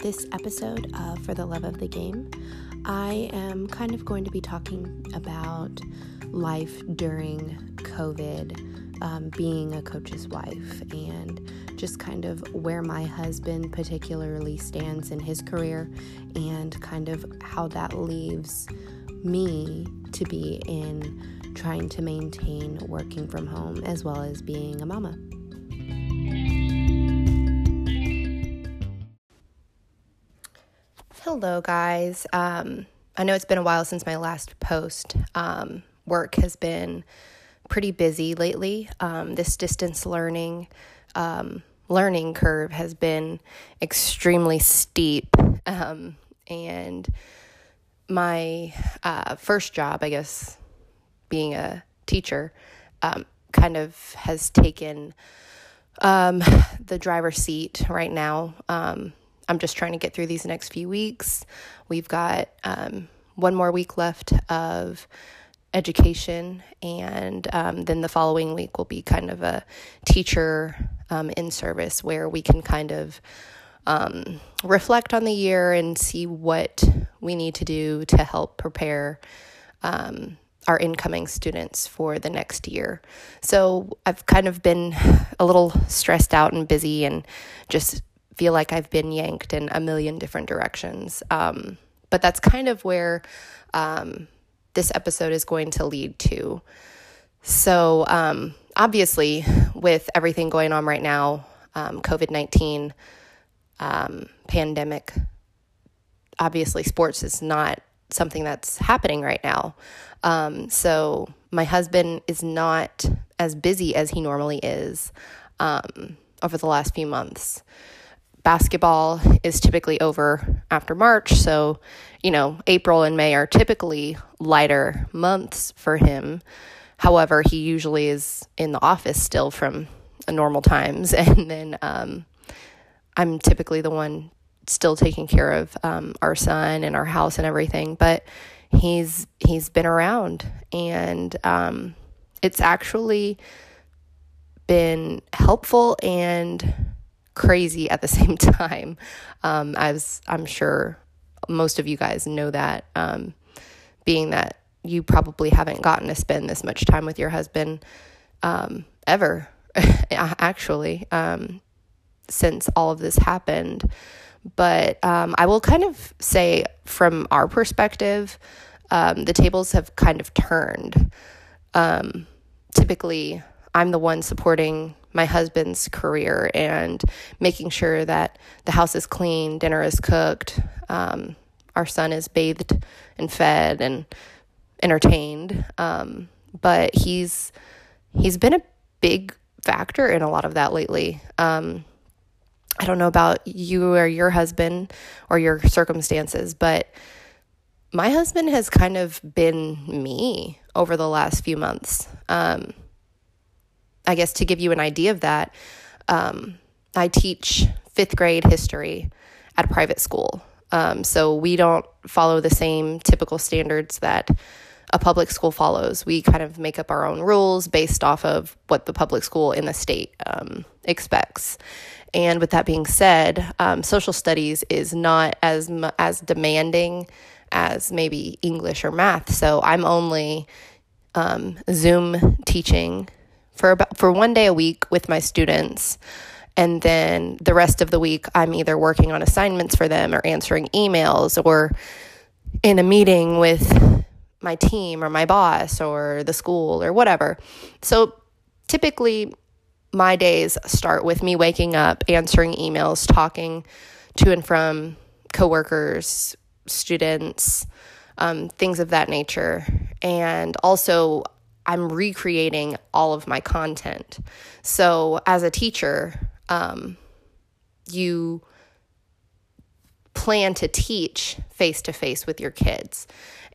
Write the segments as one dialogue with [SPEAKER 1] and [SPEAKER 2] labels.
[SPEAKER 1] this episode of For the Love of the Game, I am kind of going to be talking about life during COVID, um, being a coach's wife, and just kind of where my husband particularly stands in his career, and kind of how that leaves me to be in trying to maintain working from home as well as being a mama. Hello, guys. Um, I know it's been a while since my last post. Um, work has been pretty busy lately. Um, this distance learning um, learning curve has been extremely steep, um, and my uh, first job, I guess, being a teacher, um, kind of has taken the driver's seat right now. I'm just trying to get through these next few weeks. We've got um, one more week left of education, and um, then the following week will be kind of a teacher um, in service where we can kind of um, reflect on the year and see what we need to do to help prepare um, our incoming students for the next year. So I've kind of been a little stressed out and busy and just feel like I've been yanked in a million different directions. Um, but that's kind of where um, this episode is going to lead to. So, um, obviously, with everything going on right now, um, COVID 19 um, pandemic, obviously, sports is not something that's happening right now. Um, so, my husband is not as busy as he normally is over the last few months basketball is typically over after March. So, you know, April and May are typically lighter months for him. However, he usually is in the office still from normal times. And then um, I'm typically the one still taking care of um, our son and our house and everything. But he's he's been around and um, it's actually been helpful and crazy at the same time. Um, as I'm sure most of you guys know that, um, being that you probably haven't gotten to spend this much time with your husband um, ever, actually, um, since all of this happened. But um, I will kind of say, from our perspective, um, the tables have kind of turned. typically, I'm the one supporting my husband's career and making sure that the house is clean, dinner is cooked, um, our son is bathed and fed and entertained. Um, but he's he's been a big factor in a lot of that lately. Um, I don't know about you or your husband or your circumstances, but my husband has kind of been me over the last few months. Um, I guess to give you an idea of that, um, I teach fifth grade history at a private school. Um, so we don't follow the same typical standards that a public school follows. We kind of make up our own rules based off of what the public school in the state um, expects. And with that being said, um, social studies is not as as demanding as maybe English or math. So I'm only um, Zoom teaching for about for one day a week with my students and then the rest of the week I'm either working on assignments for them or answering emails or in a meeting with my team or my boss or the school or whatever. So typically my days start with me waking up, answering emails, talking to and from coworkers, students, um, things of that nature. And also, I'm recreating all of my content. So, as a teacher, um, you plan to teach face to face with your kids.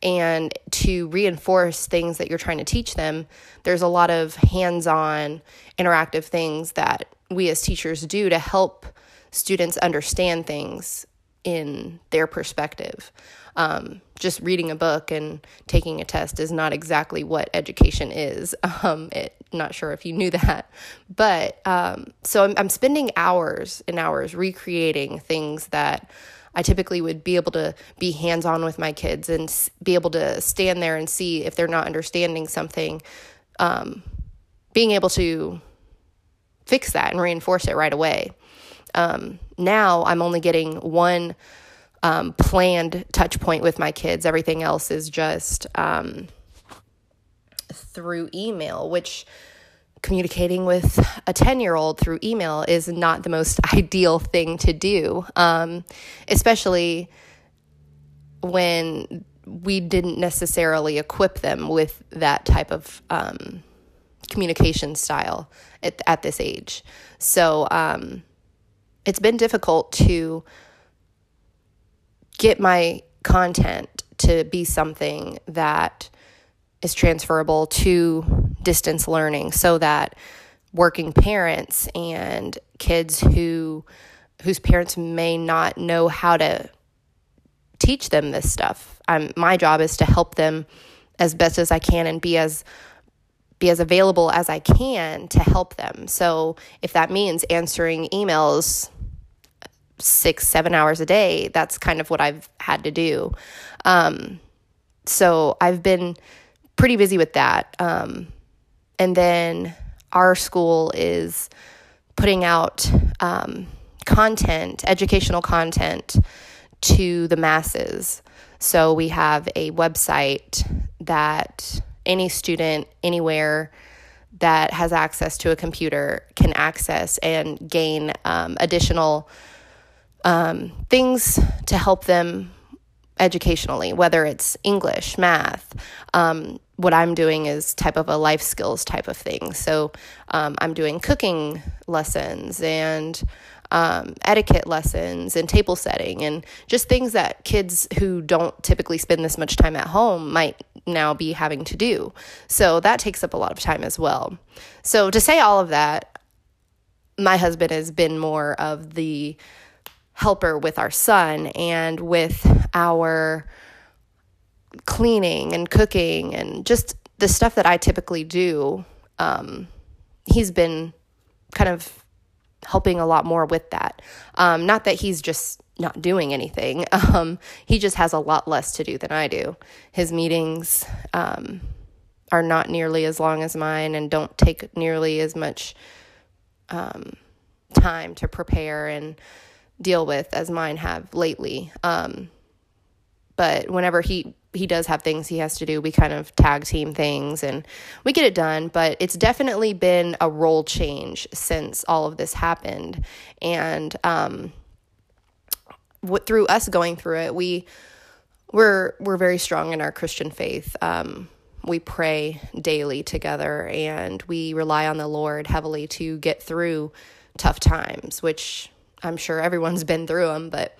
[SPEAKER 1] And to reinforce things that you're trying to teach them, there's a lot of hands on interactive things that we as teachers do to help students understand things in their perspective. Um, just reading a book and taking a test is not exactly what education is. Um, it, not sure if you knew that, but um, so I'm, I'm spending hours and hours recreating things that I typically would be able to be hands on with my kids and be able to stand there and see if they're not understanding something. Um, being able to fix that and reinforce it right away. Um, now I'm only getting one um, planned touch point with my kids. Everything else is just um, through email, which communicating with a 10 year old through email is not the most ideal thing to do, um, especially when we didn't necessarily equip them with that type of um, communication style at, at this age. So um, it's been difficult to get my content to be something that is transferable to distance learning so that working parents and kids who whose parents may not know how to teach them this stuff. My job is to help them as best as I can and be as be as available as I can to help them. So if that means answering emails six, seven hours a day, that's kind of what I've had to do. Um, so I've been pretty busy with that. Um, and then our school is putting out um, content, educational content to the masses. So we have a website that any student anywhere that has access to a computer can access and gain um, additional um, things to help them educationally, whether it's English, math. Um, what I'm doing is type of a life skills type of thing. So um, I'm doing cooking lessons and um, etiquette lessons and table setting and just things that kids who don't typically spend this much time at home might now be having to do. So that takes up a lot of time as well. So to say all of that, my husband has been more of the helper with our son and with our cleaning and cooking and just the stuff that I typically do. Um, he's been kind of helping a lot more with that. Um, not that he's just not doing anything. Um, he just has a lot less to do than I do. His meetings um, are not nearly as long as mine and don't take nearly as much um, time to prepare and deal with as mine have lately. Um, but whenever he he does have things he has to do. We kind of tag team things and we get it done, but it's definitely been a role change since all of this happened. And um, what, through us going through it, we we're we're very strong in our Christian faith. Um, we pray daily together and we rely on the Lord heavily to get through tough times, which I'm sure everyone's been through them, but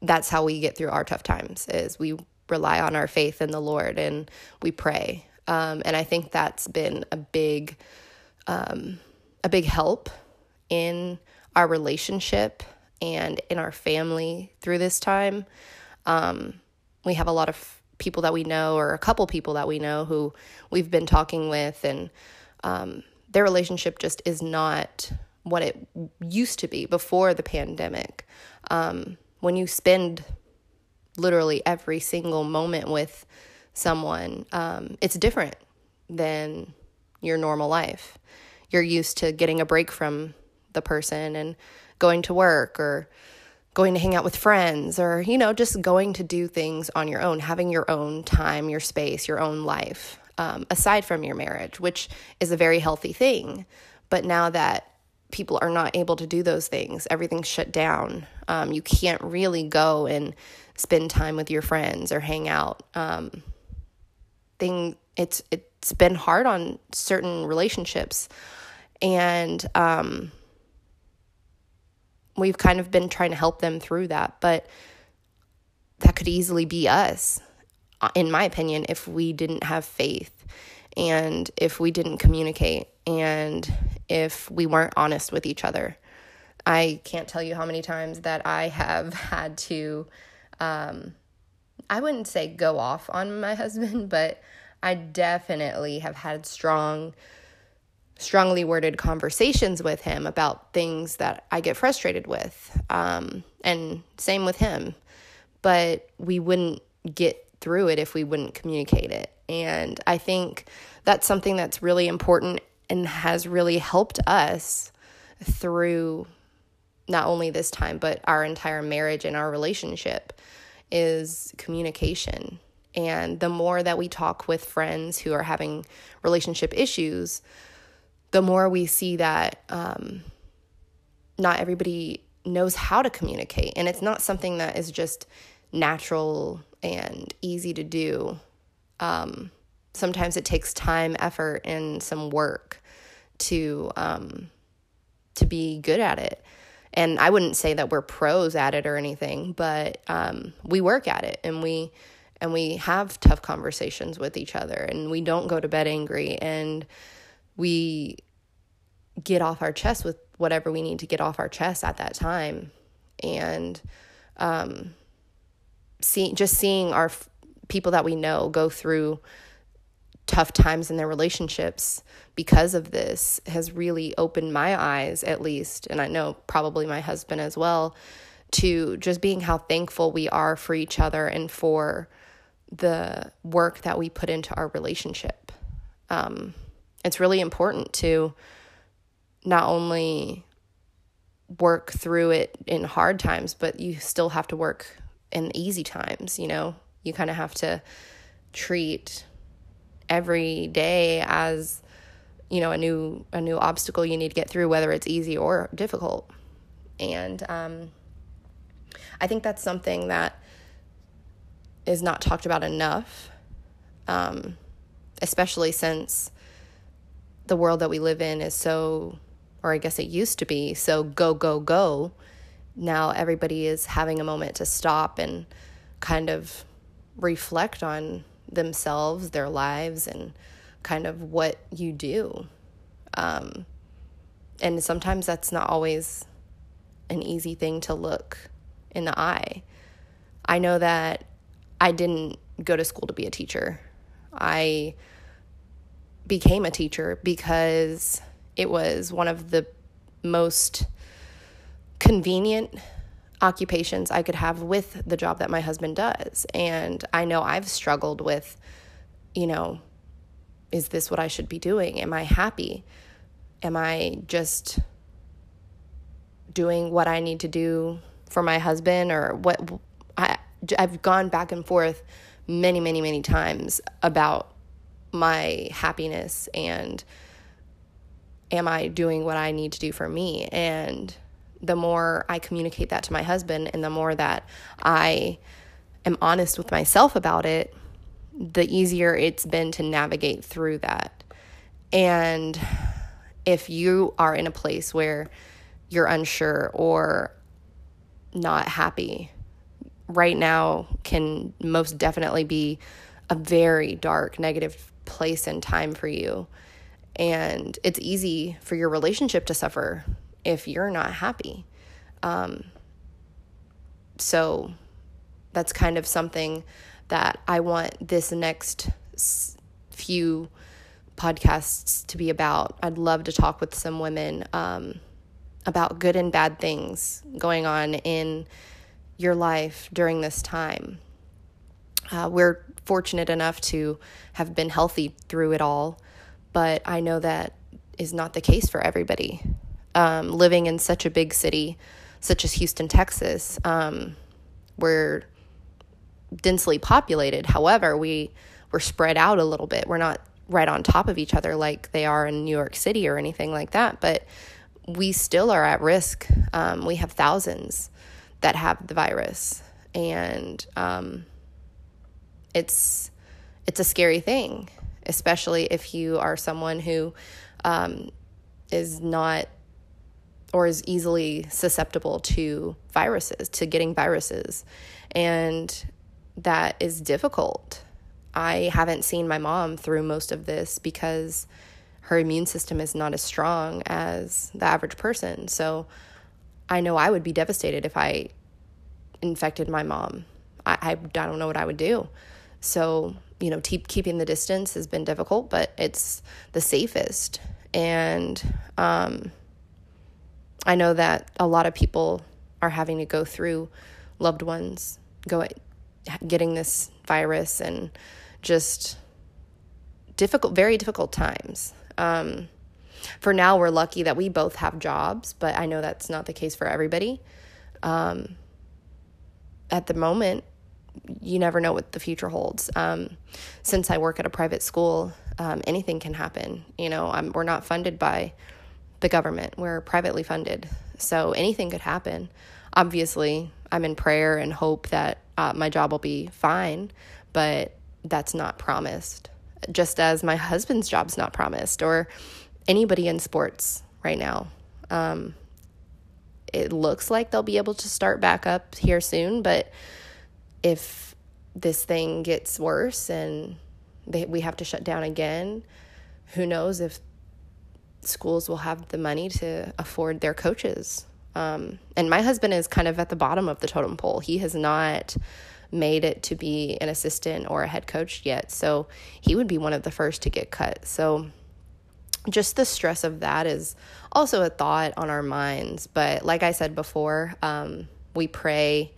[SPEAKER 1] that's how we get through our tough times is we rely on our faith in the Lord and we pray. Um, and I think that's been a big, um, a big help in our relationship and in our family through this time. Um, we have a lot of people that we know, or a couple people that we know who we've been talking with, and um, their relationship just is not what it used to be before the pandemic. Um, when you spend literally every single moment with someone, um, it's different than your normal life. You're used to getting a break from the person and going to work or going to hang out with friends or, you know, just going to do things on your own, having your own time, your space, your own life, um, aside from your marriage, which is a very healthy thing. But now that people are not able to do those things, everything's shut down. Um, you can't really go and spend time with your friends or hang out. Um, thing it's it's been hard on certain relationships, and um, we've kind of been trying to help them through that. But that could easily be us, uh, in my opinion, if we didn't have faith and if we didn't communicate and if we weren't honest with each other. I can't tell you how many times that I have had to, um, I wouldn't say go off on my husband, but I definitely have had strong, strongly worded conversations with him about things that I get frustrated with. Um, and same with him. But we wouldn't get through it if we wouldn't communicate it. And I think that's something that's really important and has really helped us through not only this time, but our entire marriage and our relationship is communication. And the more that we talk with friends who are having relationship issues, the more we see that um, not everybody knows how to communicate. And it's not something that is just natural and easy to do. Um, sometimes it takes time, effort, and some work to um, to be good at it. And I wouldn't say that we're pros at it or anything, but um, we work at it and we and we have tough conversations with each other and we don't go to bed angry and we get off our chest with whatever we need to get off our chest at that time and um, see just seeing our people that we know go through tough times in their relationships because of this has really opened my eyes at least and I know probably my husband as well to just being how thankful we are for each other and for the work that we put into our relationship. Um, it's really important to not only work through it in hard times, but you still have to work in easy times. You know, you kind of have to treat every day as you know a new a new obstacle you need to get through, whether it's easy or difficult. And um, I think that's something that is not talked about enough, um, especially since the world that we live in is so, or I guess it used to be, so go, go, go. Now everybody is having a moment to stop and kind of reflect on themselves, their lives, and kind of what you do. Um, and sometimes that's not always an easy thing to look in the eye. I know that I didn't go to school to be a teacher. I became a teacher because it was one of the most convenient occupations I could have with the job that my husband does. And I know I've struggled with, you know, is this what I should be doing? Am I happy? Am I just doing what I need to do for my husband or what I I've gone back and forth many, many, many times about my happiness and am I doing what I need to do for me? And the more I communicate that to my husband and the more that I am honest with myself about it, the easier it's been to navigate through that. And if you are in a place where you're unsure or not happy, right now can most definitely be a very dark, negative place and time for you. And it's easy for your relationship to suffer if you're not happy. Um, so that's kind of something that I want this next few podcasts to be about. I'd love to talk with some women um, about good and bad things going on in your life during this time. Uh, we're fortunate enough to have been healthy through it all, but I know that is not the case for everybody. Um, living in such a big city, such as Houston, Texas, um, we're densely populated. However, we we're spread out a little bit. We're not right on top of each other like they are in New York City or anything like that, but we still are at risk. Um, we have thousands that have the virus, and um, it's it's a scary thing, especially if you are someone who um, is not or is easily susceptible to viruses, to getting viruses, and that is difficult. I haven't seen my mom through most of this because her immune system is not as strong as the average person. So I know I would be devastated if I infected my mom. I, I, don't know what I would do. So, you know, keep, keeping the distance has been difficult, but it's the safest. And um, I know that a lot of people are having to go through loved ones go getting this virus and just difficult, very difficult times. Um, for now, we're lucky that we both have jobs, but I know that's not the case for everybody. Um, at the moment, you never know what the future holds. Um, since I work at a private school, um, anything can happen. You know, I'm, we're not funded by the government, we're privately funded. So anything could happen. Obviously, I'm in prayer and hope that uh, my job will be fine, but that's not promised. Just as my husband's job's not promised, or anybody in sports right now. Um, it looks like they'll be able to start back up here soon, but if this thing gets worse and they, we have to shut down again, who knows if schools will have the money to afford their coaches. Um, and my husband is kind of at the bottom of the totem pole. He has not made it to be an assistant or a head coach yet. So he would be one of the first to get cut. So just the stress of that is also a thought on our minds. But like I said before, um, we pray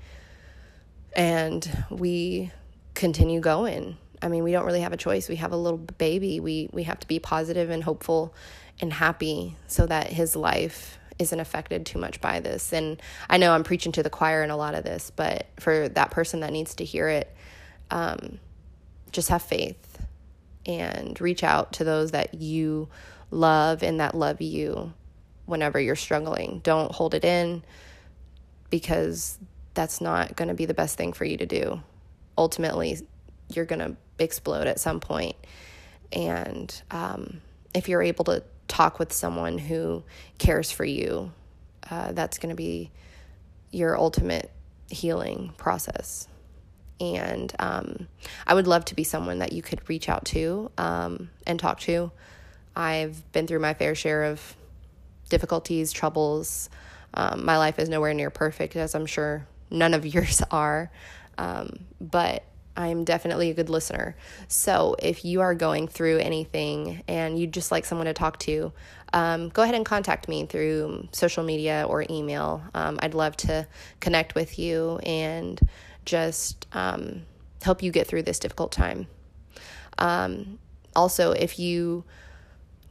[SPEAKER 1] and we continue going. I mean, we don't really have a choice. We have a little baby. We we have to be positive and hopeful and happy so that his life isn't affected too much by this. And I know I'm preaching to the choir in a lot of this, but for that person that needs to hear it, um, just have faith and reach out to those that you love and that love you whenever you're struggling. Don't hold it in because that's not going to be the best thing for you to do. Ultimately, you're going to explode at some point. And um, if you're able to talk with someone who cares for you, uh, that's going to be your ultimate healing process. And um, I would love to be someone that you could reach out to um, and talk to. I've been through my fair share of difficulties, troubles. Um, my life is nowhere near perfect, as I'm sure none of yours are. Um, but I'm definitely a good listener. So if you are going through anything and you'd just like someone to talk to, um, go ahead and contact me through social media or email. Um, I'd love to connect with you and just um, help you get through this difficult time. Um, also, if you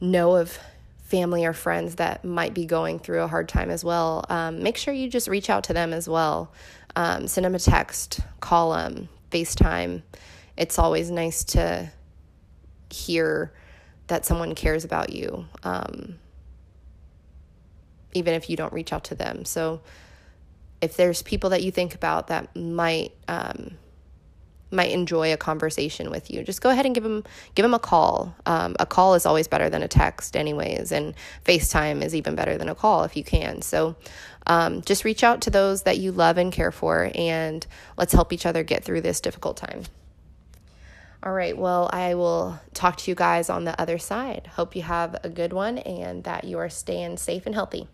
[SPEAKER 1] know of family or friends that might be going through a hard time as well, um, make sure you just reach out to them as well. Um, send them a text, call them, FaceTime. It's always nice to hear that someone cares about you, um, even if you don't reach out to them. So, if there's people that you think about that might um, might enjoy a conversation with you, just go ahead and give them give them a call. Um, a call is always better than a text, anyways, and FaceTime is even better than a call if you can. So, um, just reach out to those that you love and care for, and let's help each other get through this difficult time. All right, well, I will talk to you guys on the other side. Hope you have a good one and that you are staying safe and healthy.